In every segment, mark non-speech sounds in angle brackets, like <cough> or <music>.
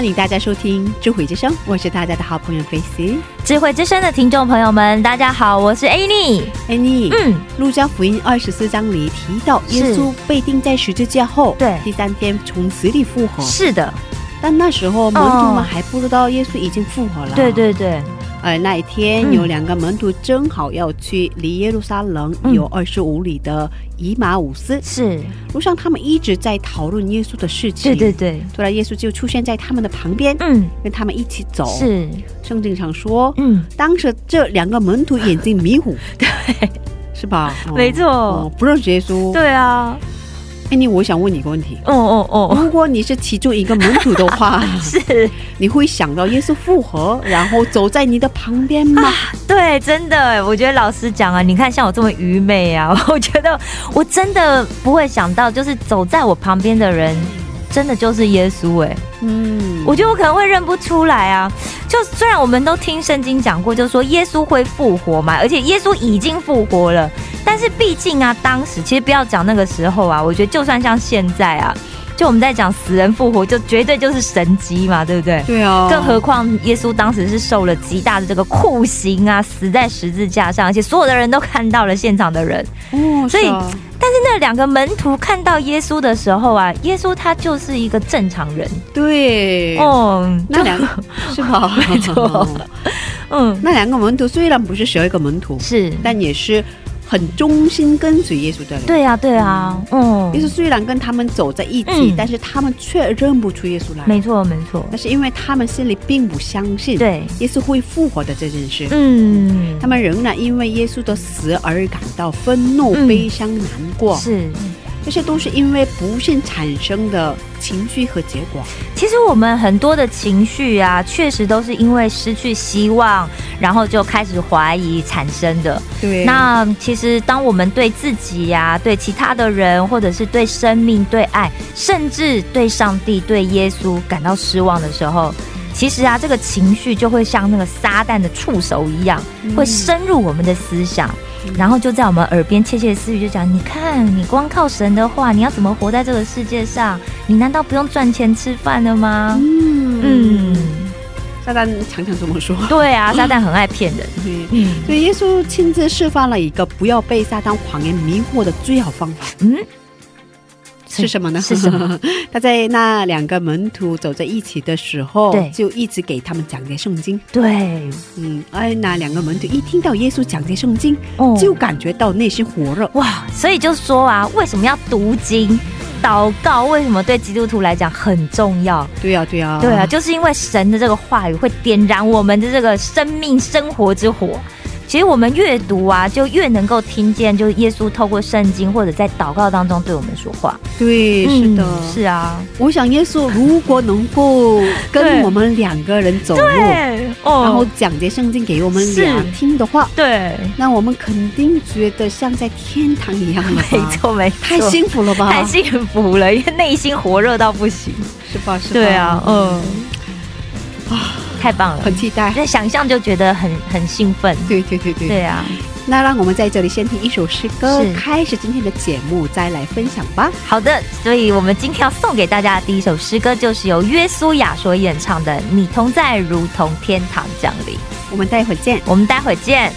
欢迎大家收听《智慧之声》，我是大家的好朋友 Face。智慧之声的听众朋友们，大家好，我是 Annie。Annie，，嗯，路加福音二十四章里提到，耶稣被钉在十字架后，对第三天从死里复活。是的，但那时候门徒们还不知道耶稣已经复活了。对。对对，而那一天嗯有两个门徒正好要去离耶路撒冷嗯有二十五里的以马五斯，是，路上他们一直在讨论耶稣的事情。对对。对，突然，耶稣就出现在他们的旁边，嗯，跟他们一起走。是，圣经上说，嗯，当时这两个门徒眼睛迷糊，<laughs> 对，是吧？哦没错哦，不认识耶稣。，对啊，哎，你，我想问你一个问题：哦哦哦，如果你是其中一个门徒的话，<laughs> 是，你会想到耶稣复活，然后走在你的旁边吗？对，真的，我觉得老实讲啊，你看像我这么愚昧啊，<laughs> 我觉得我真的不会想到，就是走在我旁边的人。真的就是耶稣哎、嗯，我觉得我可能会认不出来啊。就虽然我们都听圣经讲过，就是说耶稣会复活嘛，而且耶稣已经复活了，但是毕竟啊，当时其实不要讲那个时候啊，我觉得就算像现在啊，就我们在讲死人复活，就绝对就是神迹嘛，对不对？对啊，更何况耶稣当时是受了极大的这个酷刑啊，死在十字架上，而且所有的人都看到了现场的人。哦，所以但是那两个门徒看到耶稣的时候啊，耶稣他就是一个正常人。对，哦，那两个 <laughs> 是吧？没错。<laughs> 嗯。那两个门徒虽然不是十二个门徒，是，但也是很忠心跟随耶稣的人。。对啊对啊，嗯耶，稣虽然跟他们走在一起，嗯但是他们却认不出耶稣来。没错没错，那是因为他们心里并不相信对，耶稣会复活的这件事。嗯，他们仍然因为耶稣的死而感到愤怒、嗯悲伤、难过，是。这些都是因为不幸产生的情绪和结果。其实我们很多的情绪啊，确实都是因为失去希望，然后就开始怀疑产生的。对那其实当我们对自己呀、对其他的人，或者是对生命、对爱，甚至对上帝、对耶稣感到失望的时候，其实啊，这个情绪就会像那个撒旦的触手一样，会深入我们的思想。然后就在我们耳边窃窃私语，就讲：你看，你光靠神的话，你要怎么活在这个世界上？你难道不用赚钱吃饭了吗？嗯嗯，撒旦常常这么说。对 <laughs> 啊，撒旦很爱骗人。<laughs> 嗯所以耶稣亲自示范了一个不要被撒旦谎言迷惑的最好方法嗯，是什么呢？是什么？<laughs> 他在那两个门徒走在一起的时候对，就一直给他们讲解圣经。对，嗯，哎那两个门徒一听到耶稣讲解圣经，哦就感觉到内心火热。哇，所以就说啊，为什么要读经、祷告？为什么对基督徒来讲很重要？对呀、对呀、对啊，就是因为神的这个话语会点燃我们的这个生命生活之火。其实我们越读啊，就越能够听见，就是耶稣透过圣经或者在祷告当中对我们说话。对，是的，嗯是啊，我想耶稣如果能够跟我们两个人走路，对，哦然后讲解圣经给我们是俩听的话，对，那我们肯定觉得像在天堂一样了？<laughs> 没错没错，太幸福了吧？太幸福了，因为内心火热到不行。是吧？是吧？对啊，嗯，啊，太棒了，很期待。那想象就觉得很很兴奋。对对对对。对啊，那让我们在这里先听一首诗歌，开始今天的节目，再来分享吧。好的，所以我们今天要送给大家的第一首诗歌，就是由约苏亚所演唱的《你同在，如同天堂降临》。我们待会儿见。我们待会儿见。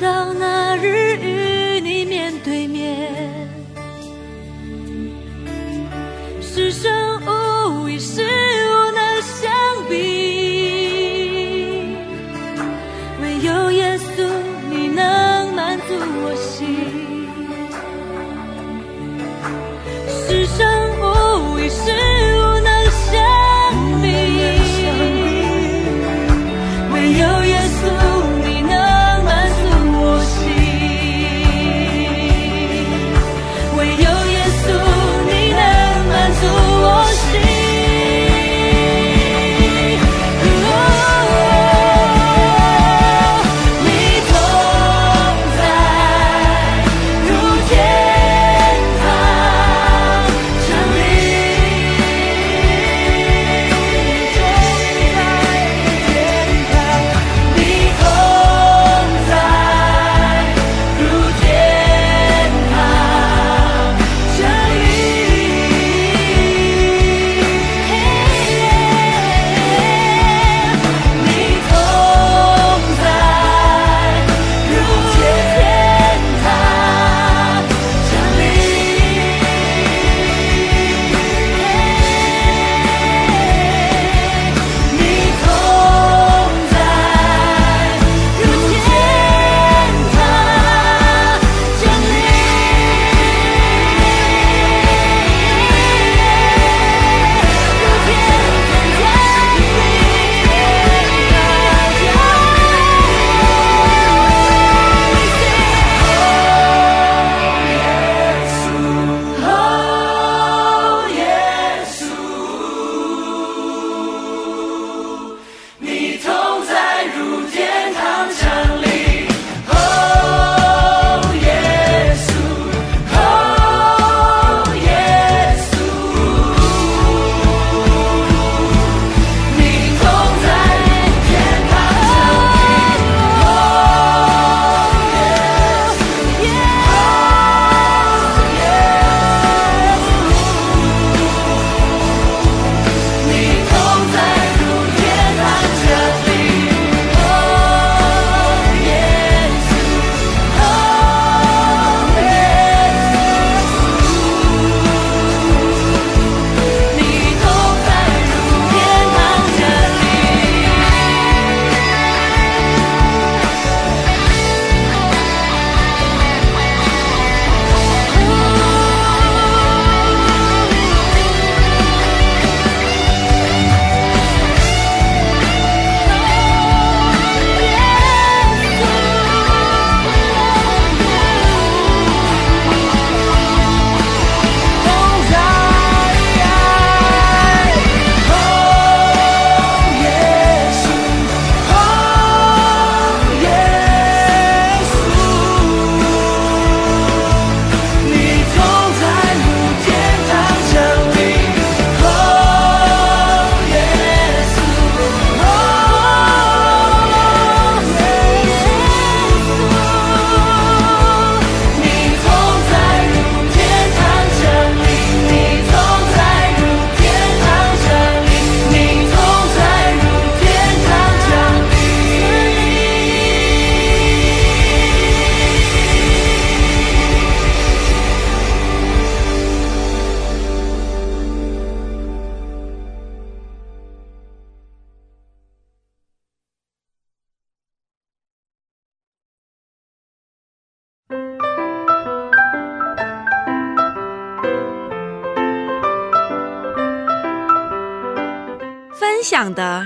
到那日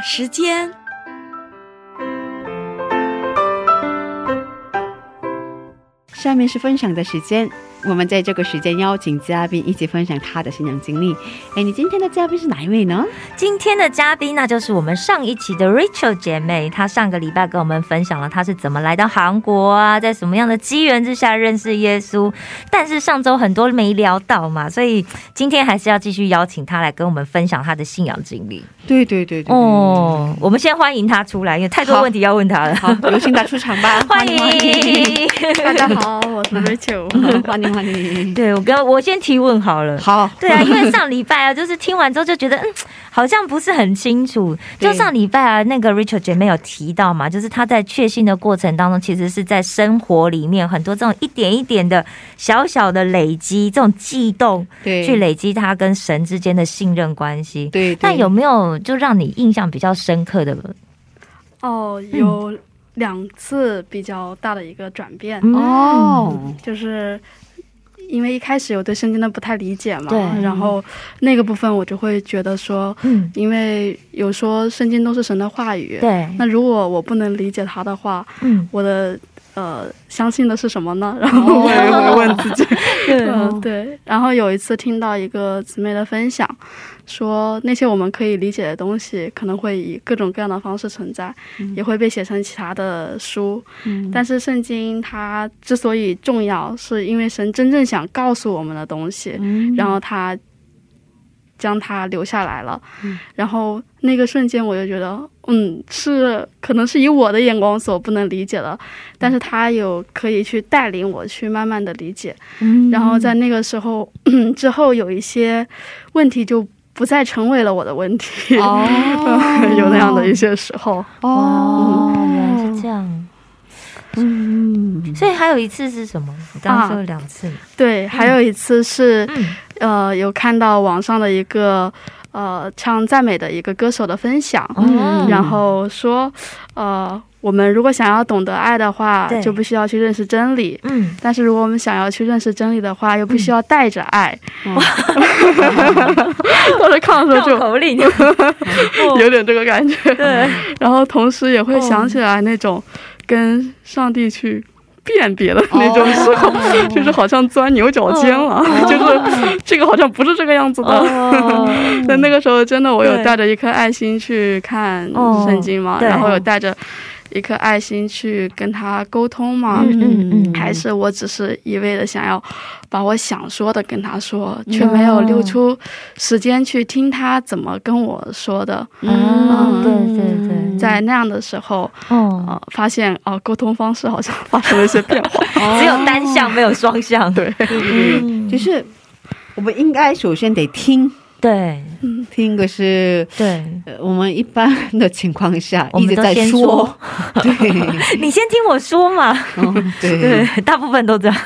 时间。下面是分享的时间，我们在这个时间邀请嘉宾一起分享他的信仰经历。哎，你今天的嘉宾是哪一位呢？今天的嘉宾那就是我们上一期的 Rachel 姐妹，她上个礼拜跟我们分享了她是怎么来到韩国啊，在什么样的机缘之下认识耶稣。但是上周很多没聊到嘛，所以今天还是要继续邀请她来跟我们分享她的信仰经历。对对对对哦，我们先欢迎她出来，因为太多问题要问她了。好，有请她出场吧，欢迎大家好，我是 Rachel，<laughs> 欢迎 <laughs> 对我跟我先提问好了。好，对啊，因为上礼拜啊，<laughs> 就是听完之后就觉得，嗯，好像不是很清楚。就上礼拜啊，那个 Richard 姐妹有提到嘛，就是他在确信的过程当中，其实是在生活里面很多这种一点一点的小小的累积，这种悸动，对，去累积他跟神之间的信任关系。对，那有没有就让你印象比较深刻的？哦，有两次比较大的一个转变哦，就是。因为一开始我对圣经的不太理解嘛，然后那个部分我就会觉得说，嗯，因为有说圣经都是神的话语，对，那如果我不能理解它的话，嗯，我的呃相信的是什么呢？<laughs> 然后我也会问自己，<laughs> 嗯，对。然后有一次听到一个姊妹的分享。说那些我们可以理解的东西，可能会以各种各样的方式存在，也会被写成其他的书。但是圣经它之所以重要，是因为神真正想告诉我们的东西，然后他将他留下来了。然后那个瞬间，我就觉得，嗯，是可能是以我的眼光所不能理解的，但是他有可以去带领我去慢慢的理解。然后在那个时候之后，有一些问题就。不再成为了我的问题，哦，<laughs> 有那样的一些时候，哦，原来是这样，嗯，所以还有一次是什么？你刚刚说了两次，对，还有一次是，呃，有看到网上的一个呃唱赞美的一个歌手的分享，然后说，呃。我们如果想要懂得爱的话，就不需要去认识真理。嗯，但是如果我们想要去认识真理的话，又不需要带着爱。哇，当时看的时候就口令，<laughs> 有点这个感觉。对，然后同时也会想起来那种跟上帝去辨别的那种时候，<laughs> 就是好像钻牛角尖了，<laughs> 就是这个好像不是这个样子的。<laughs> 在那个时候，真的我有带着一颗爱心去看圣经嘛，然后有带着。一颗爱心去跟他沟通吗？嗯嗯，还是我只是一味的想要把我想说的跟他说，却没有留出时间去听他怎么跟我说的。嗯，对对对，在那样的时候，哦，发现哦，沟通方式好像发生了一些变化，<laughs> 只有单向没有双向。对，嗯就是我们应该首先得听。对，听个是，对，我们一般的情况下一直在说，<laughs> 对，<laughs> 你先听我说嘛，对。<laughs> 对，大部分都这样，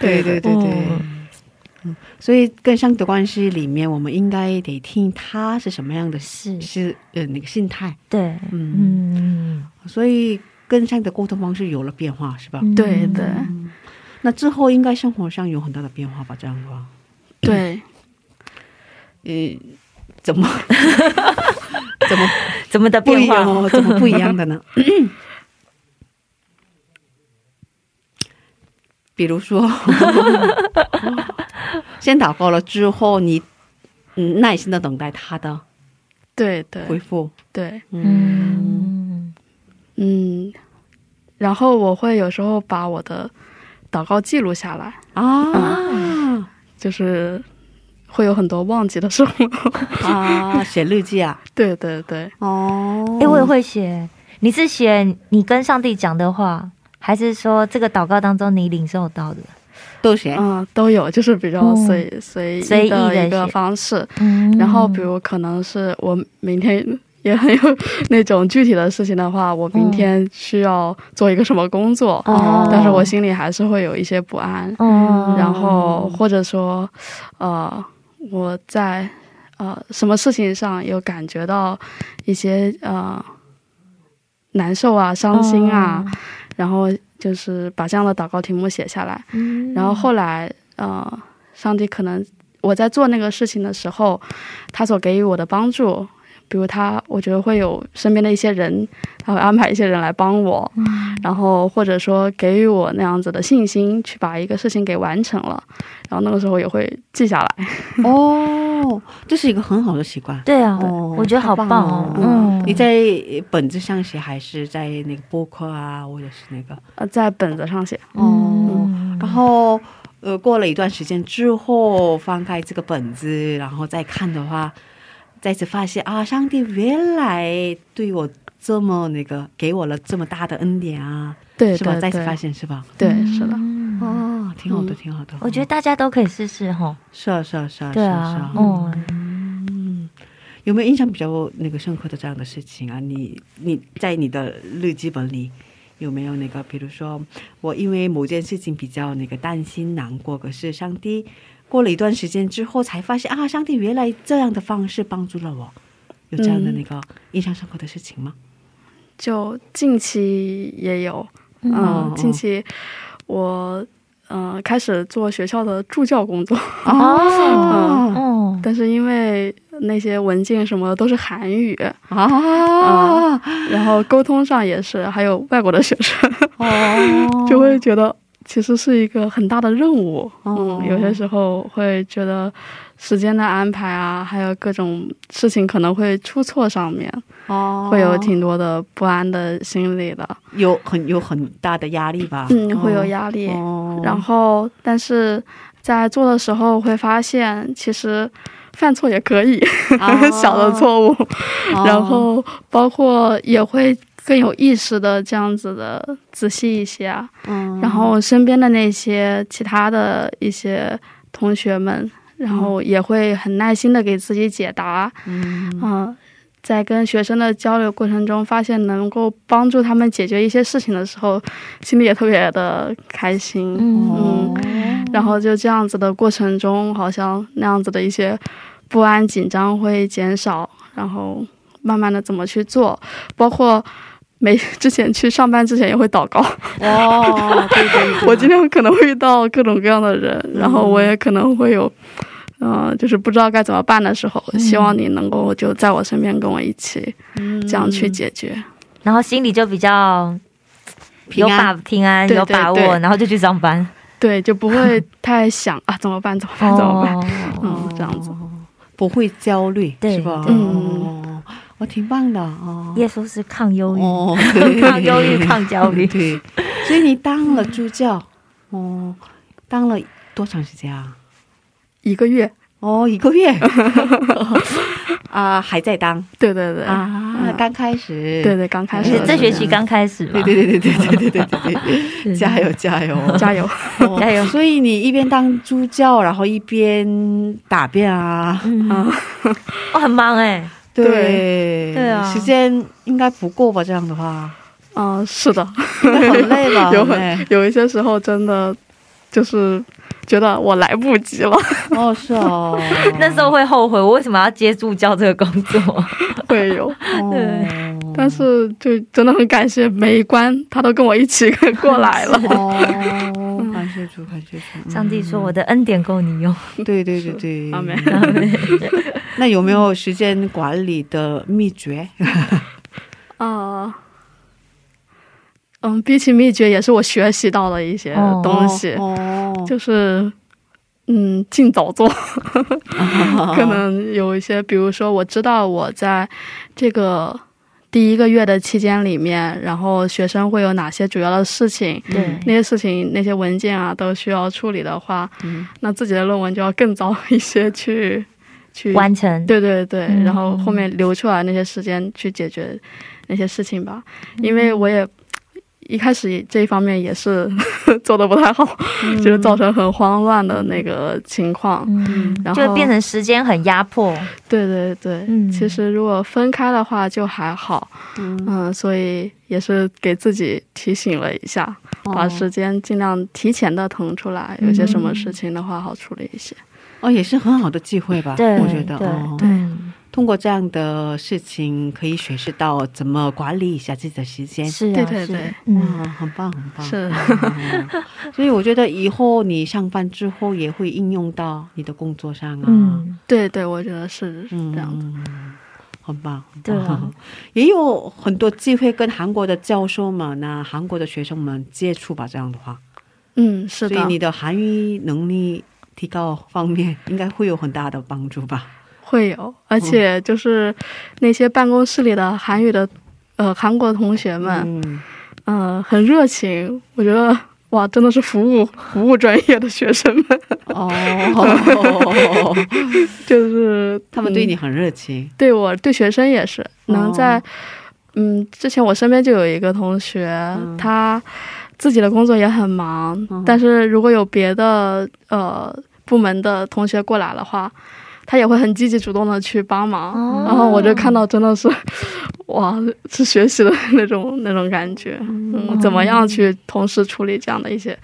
对对对对，嗯，所以跟上的关系里面，我们应该得听他是什么样的，是。是呃那个心态，对，嗯。嗯，所以跟上的沟通方式有了变化，是吧？对对，那之后应该生活上有很大的变化吧？这样的话，对。呃，怎么？怎么？<laughs> 怎么的变化？怎么不一样的呢？<coughs> 比如说，先祷告了之后，你嗯耐心的等待他的对对。回复，对。嗯。嗯，然后我会有时候把我的祷告记录下来。啊，就是。会有很多忘记的时候 <laughs> 啊，写日记啊，对对对，哦，哎，我也会写。你是写你跟上帝讲的话，还是说这个祷告当中你领受到的？都写，嗯，都有，就是比较随随随意的一个方式。嗯，然后比如可能是我明天也很有那种具体的事情的话，我明天需要做一个什么工作，但是我心里还是会有一些不安。嗯，然后或者说，呃。我在呃什么事情上有感觉到一些呃难受啊、伤心啊，然后就是把这样的祷告题目写下来。然后后来呃，上帝可能我在做那个事情的时候，他所给予我的帮助，比如他，我觉得会有身边的一些人，他会安排一些人来帮我，然后或者说给予我那样子的信心，去把一个事情给完成了，然后那个时候也会记下来。哦，<laughs> 这是一个很好的习惯。对啊，哦我觉得好棒哦。嗯，你在本子上写，还是在那个播客啊，或者是那个？呃，在本子上写，哦，然后呃，过了一段时间之后，翻开这个本子，然后再看的话，再次发现啊，上帝原来对我这么那个，给我了这么大的恩典啊，对是吧？再次发，现是吧？对，是的，嗯哦，挺好的，嗯挺好的。我觉得大家都可以试试哈。是啊，是啊，是啊，对是啊，是啊嗯，有没有印象比较那个深刻的这样的事情啊？你你在你的日记本里有没有那个，比如说我因为某件事情比较那个担心难过，可是上帝过了一段时间之后才发现啊，上帝原来这样的方式帮助了我，有这样的那个印象深刻的事情吗？就近期也有，嗯。嗯，近期我呃开始做学校的助教工作，哦。<laughs> 哦，但是因为那些文件什么的都是韩语，啊然后沟通上也是，还有外国的学生，哦，<laughs> 就会觉得其实是一个很大的任务。哦嗯，有些时候会觉得时间的安排啊，还有各种事情可能会出错，上面哦会有挺多的不安的心理的。有很有很大的压力吧？嗯，会有压力。哦，然后，但是在做的时候会发现，其实犯错也可以，<laughs> 哦小的错误，哦然后包括也会更有意识的这样子的仔细一些啊。嗯然后身边的那些其他的一些同学们，然后也会很耐心的给自己解答。嗯嗯，在跟学生的交流过程中，发现能够帮助他们解决一些事情的时候，心里也特别的开心。嗯然后就这样子的过程中，好像那样子的一些不安、紧张会减少，然后慢慢的怎么去做，包括每之前去上班之前也会祷告。<laughs> 哦，对对对，我今天可能会遇到各种各样的人，然后我也可能会有，嗯、就是不知道该怎么办的时候，希望你能够就在我身边跟我一起嗯这样去解决。然后心里就比较有平安把平安，对有把对对握，然后就去上班。对，就不会 <laughs> 太想啊怎么办怎么办怎么办，哦，嗯，这样子。不会焦虑，对是吧？对哦，我挺棒的哦。耶稣是抗忧郁，哦，<laughs> 抗忧郁、抗焦虑。<laughs> 对，所以你当了助教，哦，当了多长时间啊？一个月，哦，一个月。<laughs> 啊，还在当。对对对，啊，刚开始。对对，刚开始。这学期刚开始嘛。对，对对对对对对对对对，加油加油。加油，哦加油。所以你一边当助教，然后一边答辩啊，嗯，嗯，哦，很忙哎，对。对啊。时间应该不够吧？这样的话，嗯，是的，很累吧？<laughs> 有很有一些时候真的就是觉得我来不及了，哦，是哦，<laughs> 那时候会后悔，我为什么要接助教这个工作？<laughs> 会有，哦，但是就真的很感谢每一关他都跟我一起过来了。谢主，感谢主。上帝说：“我的恩典够你用。嗯对对对对，阿门。<laughs> 那有没有时间管理的秘诀？啊，<laughs> 嗯，比起秘诀，也是我学习到的一些哦东西，哦，就是嗯，尽早做。<laughs> 可能有一些，比如说，我知道我在这个第一个月的期间里面，然后学生会有哪些主要的事情，对。那些事情、那些文件啊，都需要处理的话，嗯。那自己的论文就要更早一些去去完成。对对对，嗯。然后后面留出来那些时间去解决那些事情吧，因为我也一开始这一方面也是 <laughs> 做的不太好，就是造成很慌乱的那个情况。嗯，然后就变成时间很压迫。对对对，嗯。其实如果分开的话就还好，嗯。嗯，所以也是给自己提醒了一下，哦。把时间尽量提前的腾出来，有些什么事情的话好处理一些。哦，也是很好的机会吧？对，我觉得对哦，嗯，通过这样的事情，可以学习到怎么管理一下自己的时间。是啊，对对是对嗯，哇，很棒，很棒。是，嗯所以我觉得以后你上班之后也会应用到你的工作上啊。嗯，对对，我觉得是嗯，这样子。子。很棒，对啊，也有很多机会跟韩国的教授们、那韩国的学生们接触吧。这样的话，嗯，是的，所以你的韩语能力提高方面，应该会有很大的帮助吧？会有，而且就是那些办公室里的韩语的呃韩国同学们，嗯，嗯、很热情，我觉得哇，真的是服务服务专业的学生们，哦，<laughs> <laughs> 就是他们对嗯你很热情，对我对学生也是能在、嗯，之前我身边就有一个同学，他自己的工作也很忙，但是如果有别的呃部门的同学过来的话，他也会很积极主动的去帮忙，哦。然后我就看到真的是 <laughs> 哇，是学习的那种那种感觉，嗯，怎么样去同时处理这样的一些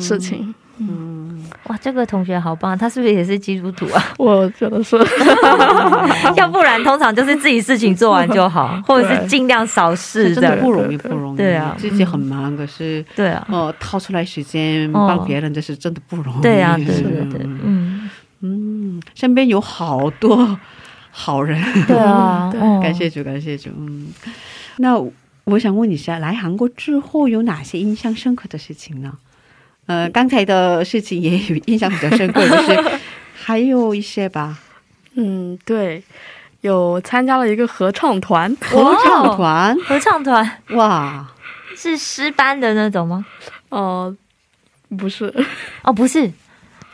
事情，嗯。哇，这个同学好棒，他是不是也是基督徒啊？<laughs> 我觉得是。<laughs> 要不然通常就是自己事情做完就好，或者是尽量少事真的的。不容易，不容易。对啊。自己很忙，可是对啊，呃，掏出来时间哦。帮别人，这是真的不容易。对啊，对对对，嗯，嗯，身边有好多好人，对啊，<laughs> 感谢主，感谢主。嗯，那我想问一下，来韩国之后有哪些印象深刻的事情呢？呃，刚才的事情也有印象比较深刻，就 <laughs> 是还有一些吧。嗯，对，有参加了一个合唱团，合唱团，合唱团。哇，是诗班的那种吗？呃，不是，哦，不是，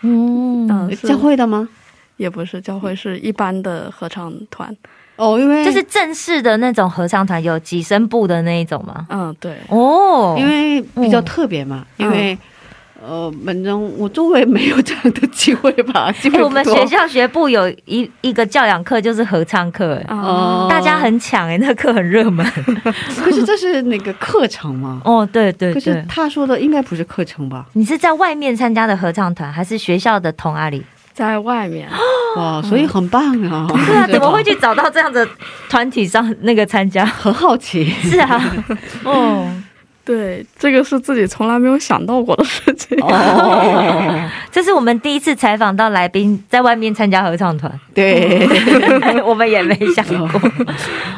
嗯，教会的吗？也不是教会，是一般的合唱团。哦，因为就是正式的那种合唱团，有几声部的那一种吗？嗯，对，哦，因为比较特别嘛，因为。呃，反正我周围没有这样的机会吧，<laughs> 我们学校学部有一一个教养课就是合唱课，哎哦大家很抢哎、那个课很热门。<laughs> 可是这是那个课程吗？<laughs> 哦，对对可是对，他说的应该不是课程吧？你是在外面参加的合唱团，还是学校的同阿里？在外面，<gasps> 哇，所以很棒啊！对啊，<laughs> 怎么会去找到这样的团体上那个参加？很好奇？是啊，<laughs> 哦，对，这个是自己从来没有想到过的事情。哦，<laughs> 这是我们第一次采访到来宾在外面参加合唱团，对，我们也没想过。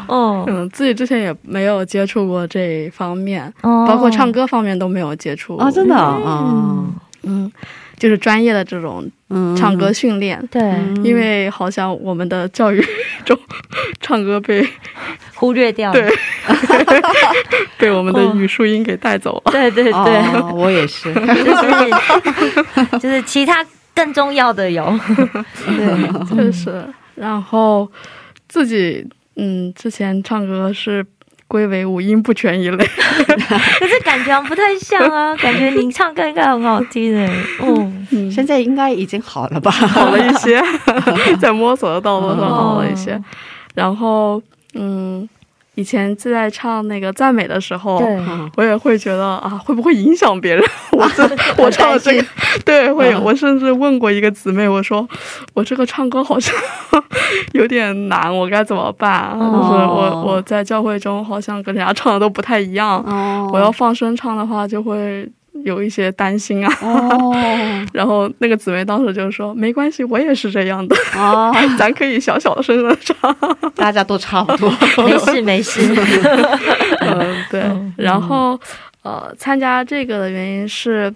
哦，嗯，自己之前也没有接触过这一方面，哦。包括唱歌方面都没有接触。啊，真的啊，嗯，就是专业的这种嗯唱歌训练。对，因为好像我们的教育 <laughs> 中，唱歌被 <laughs> 忽略掉了。对 <laughs> 被我们的语数英给带走了。对对对，哦，我也是，就是就是其他更重要的有，对，确实。然后自己嗯，之前唱歌是归为五音不全一类。<laughs> 可是感觉好像不太像啊，<laughs> 感觉您唱歌应该很好听诶。哦，嗯，现在应该已经好了吧？好了一些，<laughs> 在摸索的道路上好了一些。哦然后嗯，以前就在唱那个赞美的时候，我也会觉得啊，会不会影响别人？<laughs> 我这 <laughs> 我唱的这个，对，会。嗯我甚至问过一个姊妹，我说我这个唱歌好像 <laughs> 有点难，我该怎么办？就是我我在教会中好像跟人家唱的都不太一样，哦我要放声唱的话就会有一些担心啊。哦 <laughs> 然后那个姊妹当时就说：“没关系，我也是这样的，哦，<laughs> 咱可以小小的声的唱。<laughs> 大家都差不多。没事没事。嗯，对。然后呃，参加这个的原因是。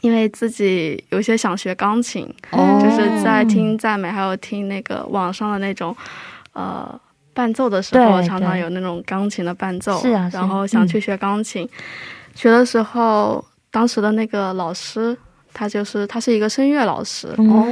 因为自己有些想学钢琴，哦就是在听赞美，还有听那个网上的那种，呃，伴奏的时候，常常有那种钢琴的伴奏。是啊然后想去学钢琴，学的时候，当时的那个老师，他就是他是一个声乐老师，哦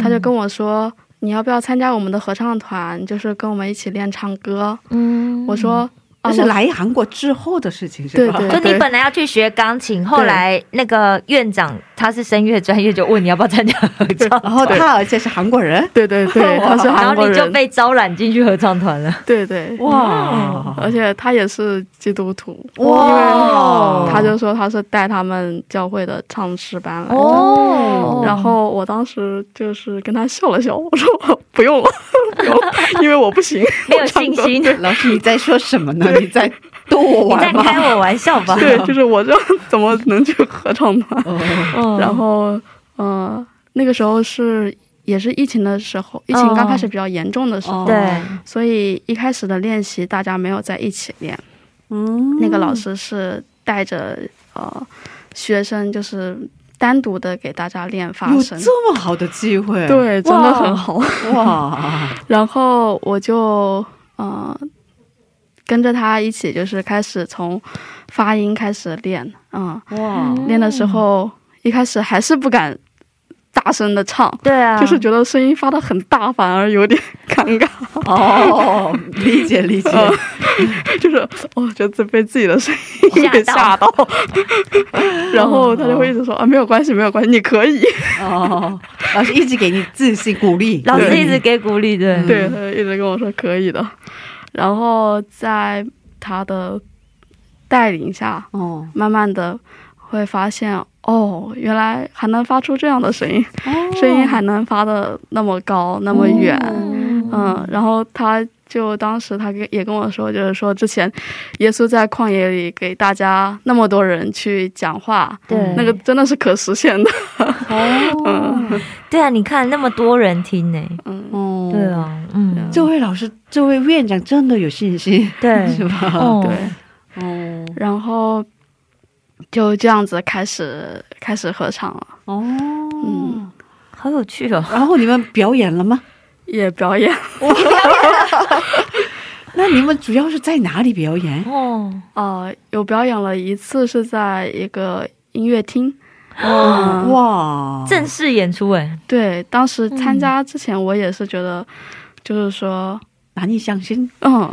他就跟我说：“你要不要参加我们的合唱团？就是跟我们一起练唱歌。嗯我说：“啊，那是来韩国之后的事情，是吧？对对就你本来要去学钢琴，后来那个院长他是声乐专业，就问你要不要参加合唱，<laughs> 然后他而且是韩国人，对 <laughs> 对对，<laughs> 他是然韩国人，然后你就被招揽进去合唱团了。对对，哇。而且他也是基督徒，哇。他就说他是带他们教会的唱诗班来的。哦。然后我当时就是跟他笑了笑，我说不用了，不用了，因为我不行，没有信心，老师你在说什么呢？你在 <laughs> 逗我玩你在？开我玩笑吧？对，就是我这样 <laughs> 怎么能去合唱团？嗯然后呃，那个时候是也是疫情的时候，疫情刚开始比较严重的时候，哦对，所以一开始的练习大家没有在一起练。嗯那个老师是带着呃学生，就是单独的给大家练发有声。这么好的机会，对，真的很好。哇，<laughs> 然后我就呃跟着他一起，就是开始从发音开始练，嗯，哇，练的时候一开始还是不敢大声的唱，对啊，就是觉得声音发的很大，反而有点尴尬，哦，理解理解，<laughs> 就是哦，觉得被自己的声音给吓吓到，<laughs> 然后他就会一直说啊，没有关系，没有关系，你可以，哦，老师一直给你自信鼓励，老师一直给鼓励的，对，他就一直跟我说可以的，然后在他的带领下，哦，慢慢的会发现，哦，原来还能发出这样的声音，声音还能发的那么高那么远，嗯，然后他就当时他跟也跟我说，就是说之前耶稣在旷野里给大家那么多人去讲话，对，那个真的是可实现的，哦，<laughs> 对啊，你看那么多人听呢，嗯，哦，对，啊，嗯，这位老师，这位院长真的有信心，<laughs> 对，<laughs> 是吧？哦。对，哦，然后就这样子开始开始合唱了，哦，嗯，好有趣哦，然后你们表演了吗？也表演，<laughs> 那你们主要是在哪里表演？哦，呃，有表演了一次是在一个音乐厅，哦，哇，正式演出哎，对，当时参加之前我也是觉得，就是说，难以相信，嗯，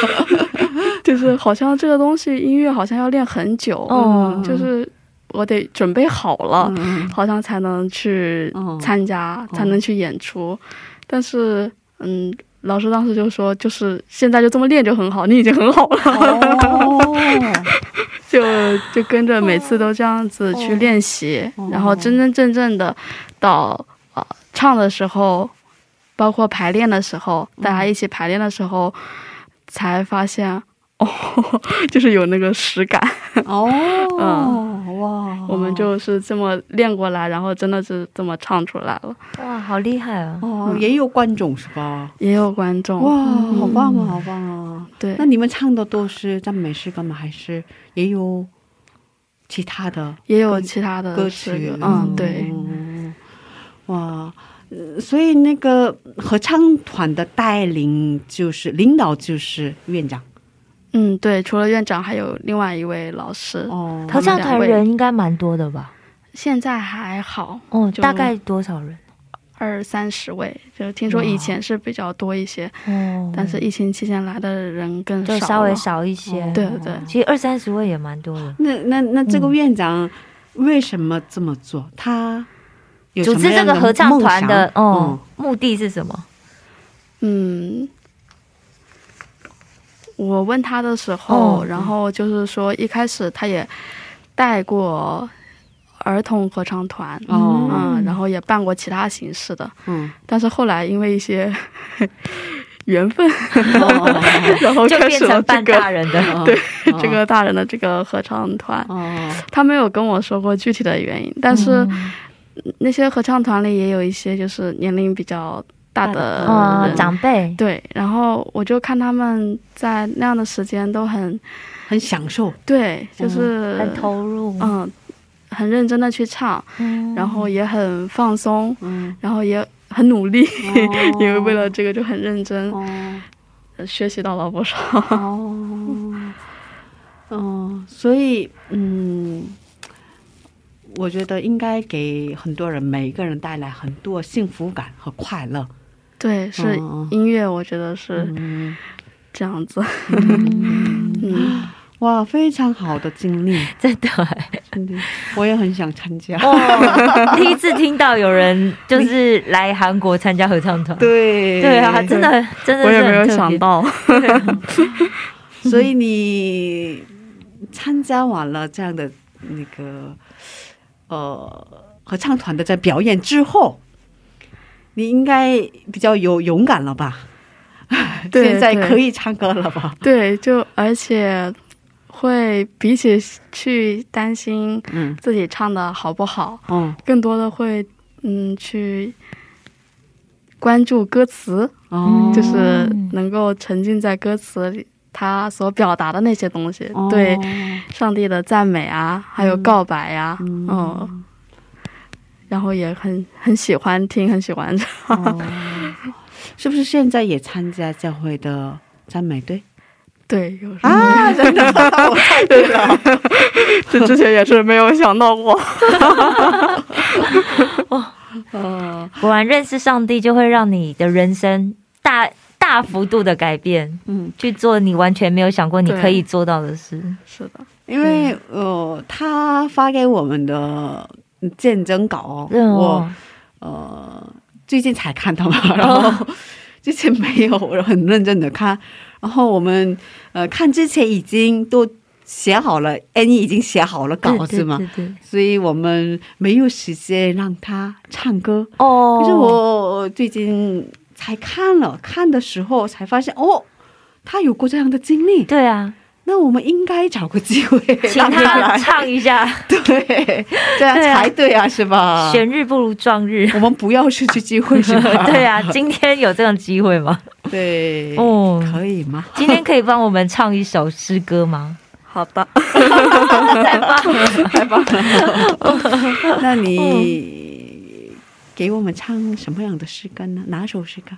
<laughs> 就是好像这个东西音乐好像要练很久，哦。就是我得准备好了，嗯。好像才能去哦。参加，才能去演出。但是，嗯，老师当时就说，就是现在就这么练就很好，你已经很好了，哦，就就跟着每次都这样子去练习，哦。然后真真正正的到呃唱的时候，包括排练的时候，大家一起排练的时候，才发现哦，<laughs> 就是有那个实感。哦，<laughs> 嗯哇，我们就是这么练过来，然后真的是这么唱出来了，哇，好厉害啊！哦，也有观众是吧？也有观众。哇，嗯好棒啊，好棒啊！对那，你们唱的都是赞美诗歌吗？还是也有其他的也有其他的歌曲？嗯，对，嗯哇，呃所以那个合唱团的带领就是领导就是院长嗯，对，除了院长，还有另外一位老师。哦合唱团人应该蛮多的吧？现在还好，哦，大概多少人？二三十位，就听说以前是比较多一些，哦，但是疫情期间来的人更少稍微少一些。哦对对其实二三十位也蛮多的。那那那这个嗯院长为什么这么做？他有组织这个合唱团的哦，目的是什么？嗯，我问他的时候，哦然后就是说一开始他也带过儿童合唱团，哦。嗯，然后也办过其他形式的，嗯，但是后来因为一些缘分，哦。<laughs> 然后就开始了这变成扮大人的。哦。对哦。这个大人的这个合唱团，哦。他没有跟我说过具体的原因，但是嗯。那些合唱团里也有一些就是年龄比较大的哦，长辈。对，然后我就看他们在那样的时间都很很享受，对，就是、很投入，嗯，很认真的去唱，嗯。然后也很放松，嗯，然后也很努力，哦。<laughs> 因为为了这个就很认真，学习到了不少。哦。<laughs> 哦，所以嗯，我觉得应该给很多人每一个人带来很多幸福感和快乐。对，是嗯音乐，我觉得是嗯。这样子。嗯。<laughs> <laughs> 嗯，哇，非常好的经历，<laughs> 真的。哎真的，我也很想参加。哦，第一次听到有人就是来韩国参加合唱团，对。对啊，真的真的是我也没有想到。所以你参加完了这样的那个呃合唱团的在表演之后，你应该比较有勇敢了吧？<laughs> 对现在可以唱歌了吧？对，就而且会比起去担心嗯自己唱的好不好，嗯。更多的会嗯去关注歌词，哦，就是能够沉浸在歌词里，他所表达的那些东西，哦。对上帝的赞美啊，还有告白呀、嗯。嗯，然后也很很喜欢听，很喜欢唱。哦，<laughs> 是不是现在也参加教会的赞美队对，有啊？真的，<laughs> 对了。<laughs> 这之前也是没有想到过。哦，果然认识上帝就会让你的人生大大幅度的改变，嗯，去做你完全没有想过你对可以做到的事。是的，因为呃，他发给我们的见证稿我呃最近才看到嘛，<laughs> 然后之前没有很认真的看，然后我们呃看之前已经都写好了，N 已经写好了稿子嘛，对对对。所以我们没有时间让他唱歌。哦，可是我最近才看了，看的时候才发现哦，他有过这样的经历，对啊，那我们应该找个机会请他来，唱一下 <laughs> 对，这样对啊才对啊，是吧？选日不如撞日。我们不要失去机会，是吧？<laughs> 对啊，今天有这种机会吗？对，哦可以吗？今天可以帮我们唱一首诗歌吗？好的。<laughs> 太棒了！太棒了！那你给我们唱什么样的诗歌呢？哪首诗歌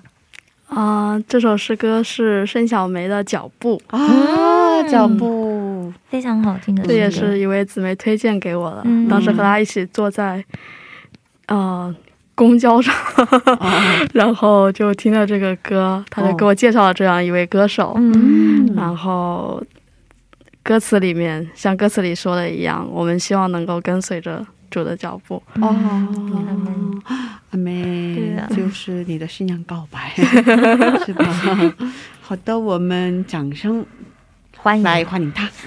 啊、这首诗歌是盛小梅的《脚步》，啊？嗯脚步非常好听的，这也是一位姊妹推荐给我的。嗯当时和她一起坐在呃公交上，啊，<laughs> 然后就听了这个歌，他就给我介绍了这样一位歌手。嗯，然后歌词里面像歌词里说的一样，我们希望能够跟随着主的脚步。哦嗯，阿妹就是你的新娘告白，<laughs> 是吧？好的，我们掌声欢迎来欢迎他。<laughs>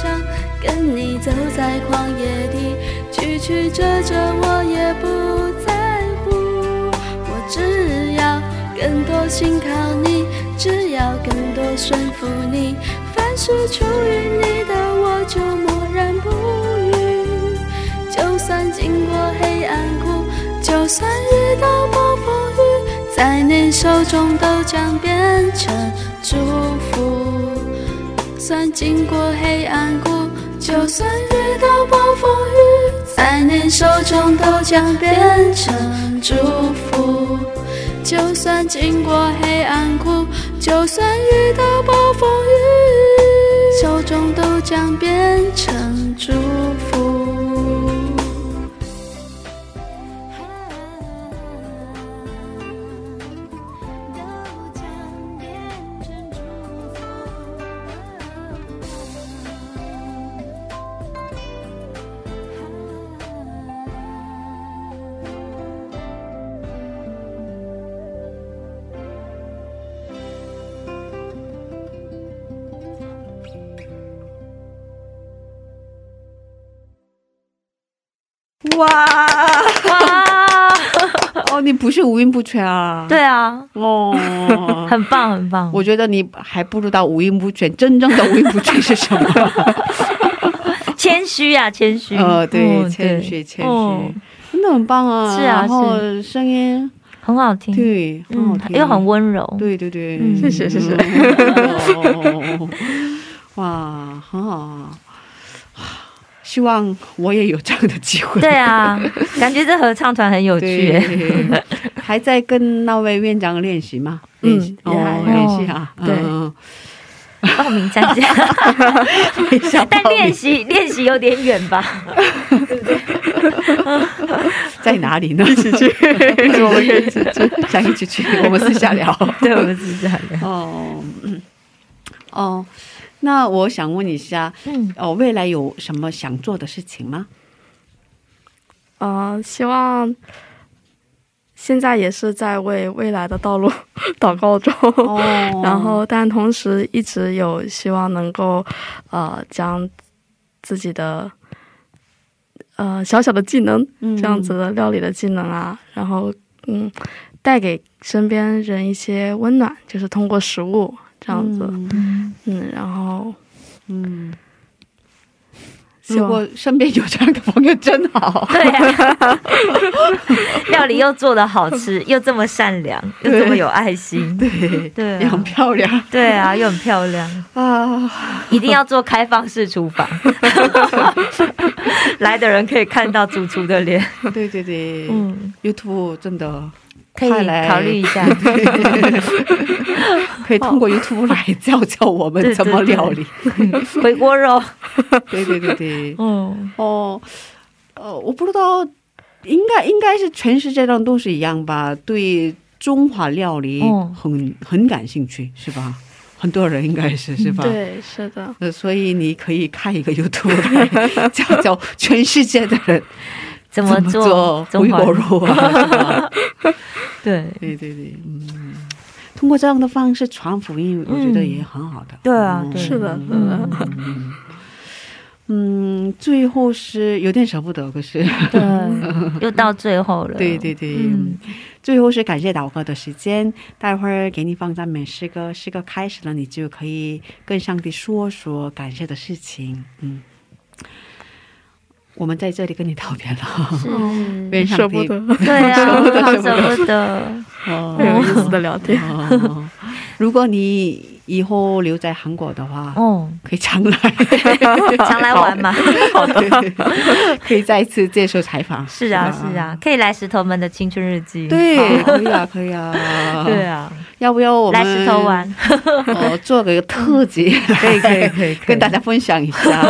想，跟你走在旷野里，曲曲折折我也不在乎，我只要更多心靠你，只要更多顺服你，凡是出于你的，我就默然不语。就算经过黑暗谷，就算遇到暴风雨，在你手中都将变成祝福。就算经过黑暗谷，就算遇到暴风雨，在你手中都将变成祝福。就算经过黑暗谷，就算遇到暴风雨，手中都将变成祝福。哇。哇，<laughs> 哦，你不是五音不全啊？对啊，哦，<laughs> 很棒很棒。我觉得你还不知道五音不全，真正的五音不全是什么？<laughs> 谦虚啊，谦虚。呃，对，嗯谦虚，谦嗯。虚，真的很棒啊。是啊然后声音很好听，对，很好嗯，听，又很温柔。对对对，嗯。谢谢谢谢。哦。哇，很好啊！希望我也有这样的机会。对啊，感觉这合唱团很有趣还在跟那位院长练习吗？嗯练习哦，练习啊，对嗯报名参加，<laughs> 但练习练习有点远吧？<laughs> 在哪里呢？一起去，<laughs> 我们可以一起去，想一起去，我们私下聊。对，我们私下聊。哦，嗯哦，那我想问一下，嗯，哦，未来有什么想做的事情吗？呃，希望现在也是在为未来的道路 <laughs> 祷告中。哦然后，但同时一直有希望能够，呃，将自己的呃小小的技能，这样子的料理的技能啊，然后嗯，带给身边人一些温暖，就是通过食物这样子，嗯。嗯，然后嗯，如果身边有这样的朋友真好。<laughs> 对。啊，料理又做的好吃，<laughs> 又这么善良，又这么有爱心，对。对啊。也很漂亮。对啊，又很漂亮，啊！一定要做开放式厨房，<laughs> 来的人可以看到主厨的脸。对对对，嗯，YouTube 真的可以考虑一下。<laughs> 可以通过 YouTube 来教教我们怎么料理。<laughs> 回锅肉，<laughs> 对对对对，嗯，哦，呃，我不知道，应该应该是全世界上都是一样吧？对中华料理嗯很、很感兴趣，是吧？很多人应该是是吧？。对，是的，呃，所以你可以看一个 YouTube 来教教全世界的人怎么做做？回中华锅肉啊？<laughs> 对。对对对，嗯，通过这样的方式传福音，我觉得也很好的。对啊是的，嗯嗯，最后是有点舍不得，可是，对，又到最后了。对对对，嗯。最后是感谢祷告的时间，待会儿给你放赞美诗歌，诗歌开始了，你就可以跟上帝说说感谢的事情。嗯，我们在这里跟你道别了，是。愿上帝舍不得，对啊，舍不得。哦。很有意思的聊天。哦。如果你以后留在韩国的话，哦，可以常来，<laughs> 常来玩嘛。好。的，<laughs> 可以再次接受采访。是啊，是啊，，可以来石头们的青春日记。对，好。可以啊，可以啊，<laughs> 对，啊，要不要我们来石头玩？<laughs> 哦，做个特辑，<laughs> 可以可以可以，跟大家分享一下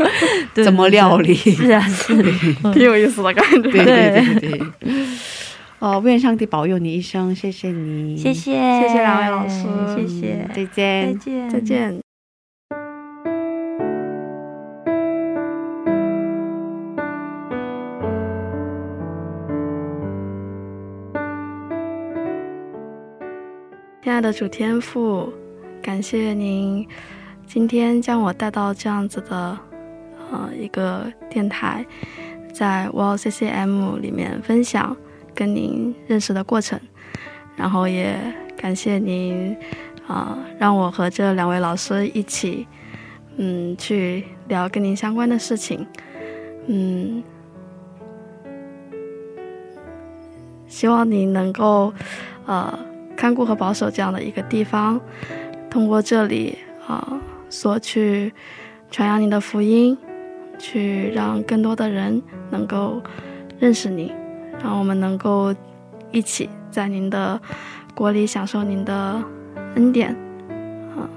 <laughs> 怎么料理。是啊，是。挺有意思的感觉。对对对对对。哦，愿上帝保佑你一生，谢谢你，谢，谢，谢谢两位老师谢谢，再见再。见，再。见。亲爱的主天父，感谢您今天将我带到这样子的呃一个电台，在 World CCM 里面分享跟您认识的过程，然后也感谢您啊，让我和这两位老师一起嗯去聊跟您相关的事情，嗯。希望你能够，呃，看顾和保守这样的一个地方，通过这里啊，所去传扬您的福音，去让更多的人能够认识你，让我们能够一起在您的国里享受您的恩典，啊，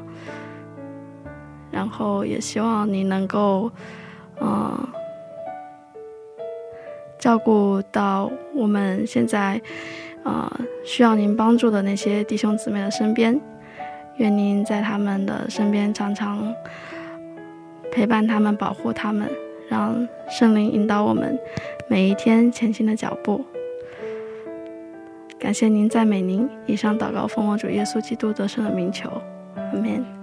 然后也希望你能够，嗯。照顾到我们现在，呃，需要您帮助的那些弟兄姊妹的身边，愿您在他们的身边常常陪伴他们，保护他们，让圣灵引导我们每一天前行的脚步。感谢您，赞美您。以上祷告奉我主耶稣基督得胜的名求，阿门。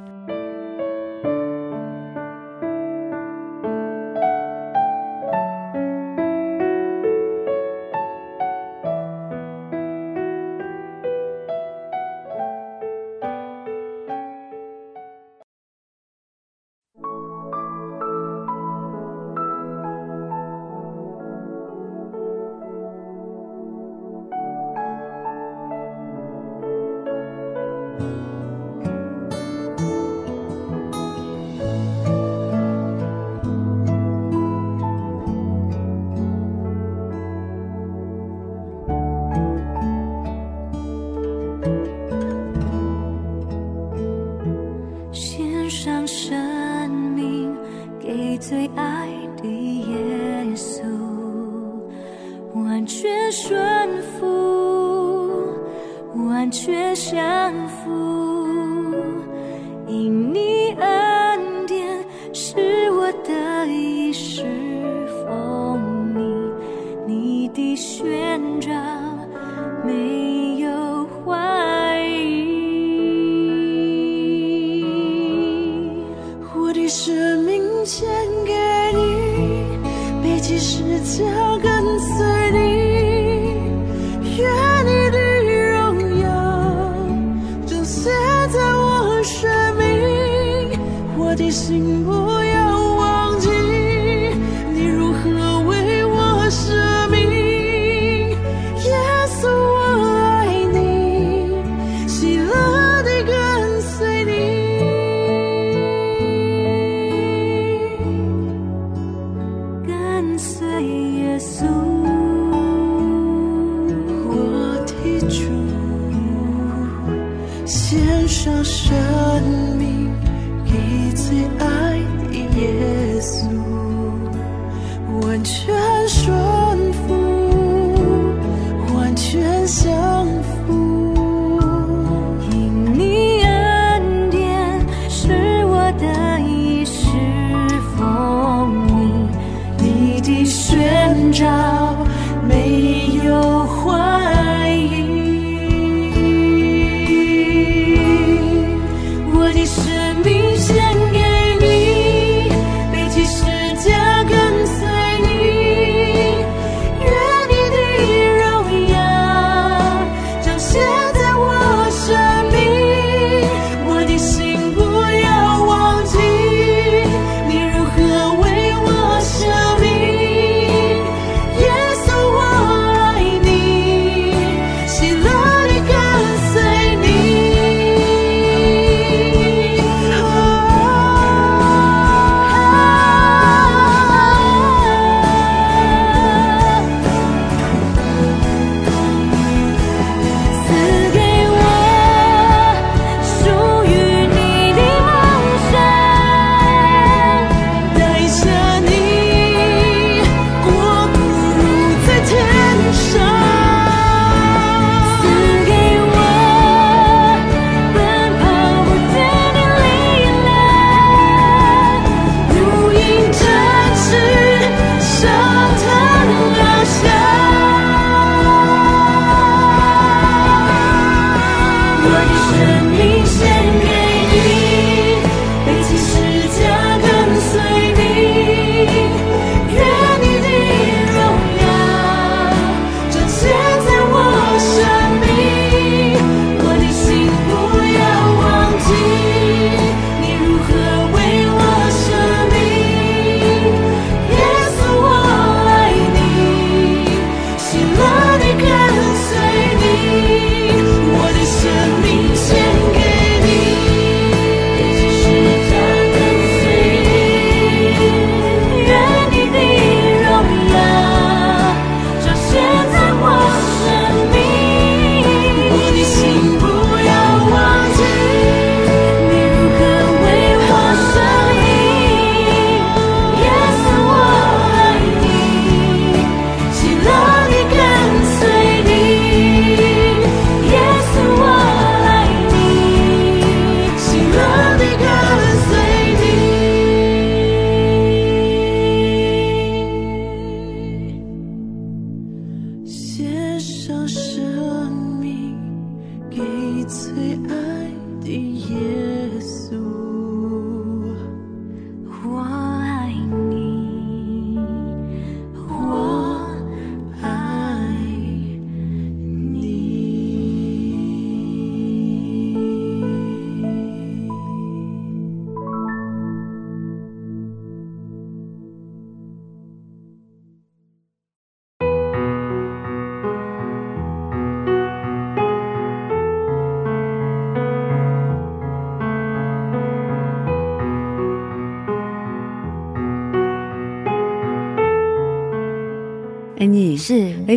挣扎。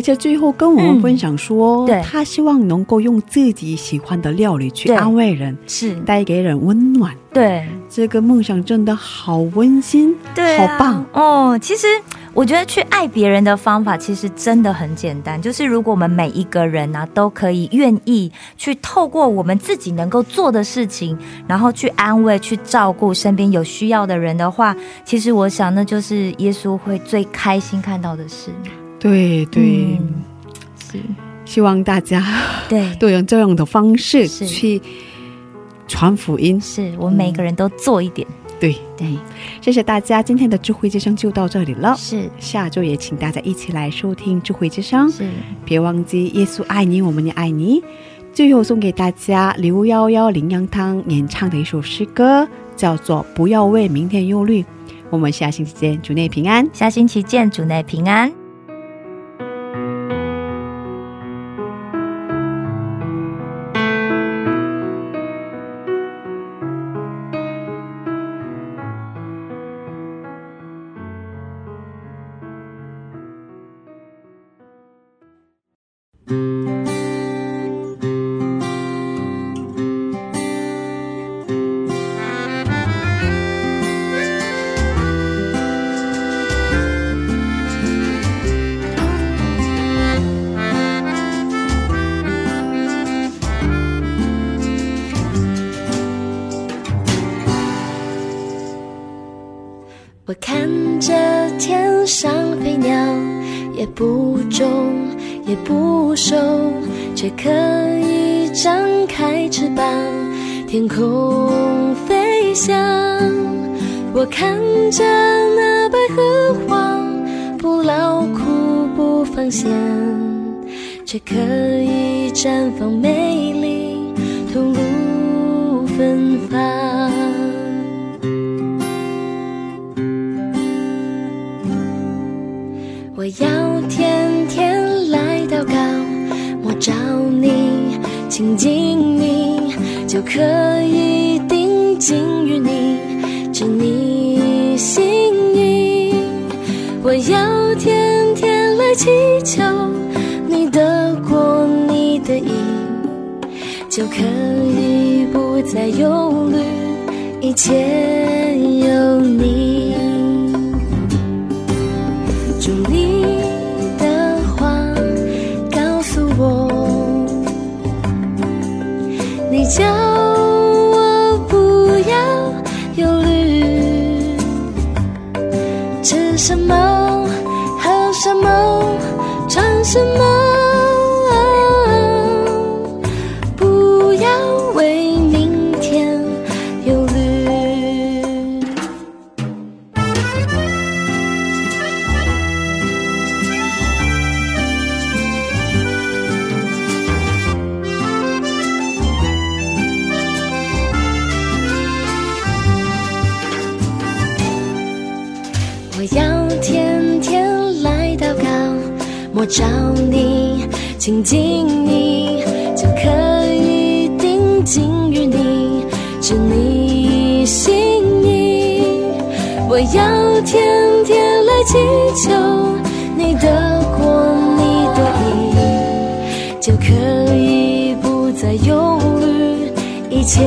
是雷切最后跟我们分享说，嗯对他希望能够用自己喜欢的料理去安慰人，是，带给人温暖。对这个梦想真的好温馨，对、啊，好棒。哦！其实我觉得去爱别人的方法其实真的很简单，就是如果我们每一个人呢、啊、都可以愿意去透过我们自己能够做的事情，然后去安慰、去照顾身边有需要的人的话，其实我想那就是耶稣会最开心看到的事。对对、嗯是，希望大家对 <laughs> 都用这样的方式去传福音。是我们每个人都做一点。对对，谢谢大家，今天的智慧之声就到这里了。是下周也请大家一起来收听智慧之声，是，别忘记耶稣爱你，我们也爱你。最后送给大家刘幺幺林羊汤演唱的一首诗歌，叫做《不要为明天忧虑》。我们下星期见，主内平安。下星期见，主内平安。我看着那百合花，不劳苦不放闲，却可以绽放美丽，吐露芬芳。我要天天来祷告，我找你，亲近你，就可以定睛于，你心意。我要天天来祈求，你的过，你的意，就可以不再忧虑，一切有你。什么，喝什么，穿什么，我找你，亲近你，就可以定睛于你，知你心意。我要天天来祈求你的国，你的意，就可以不再忧虑，一切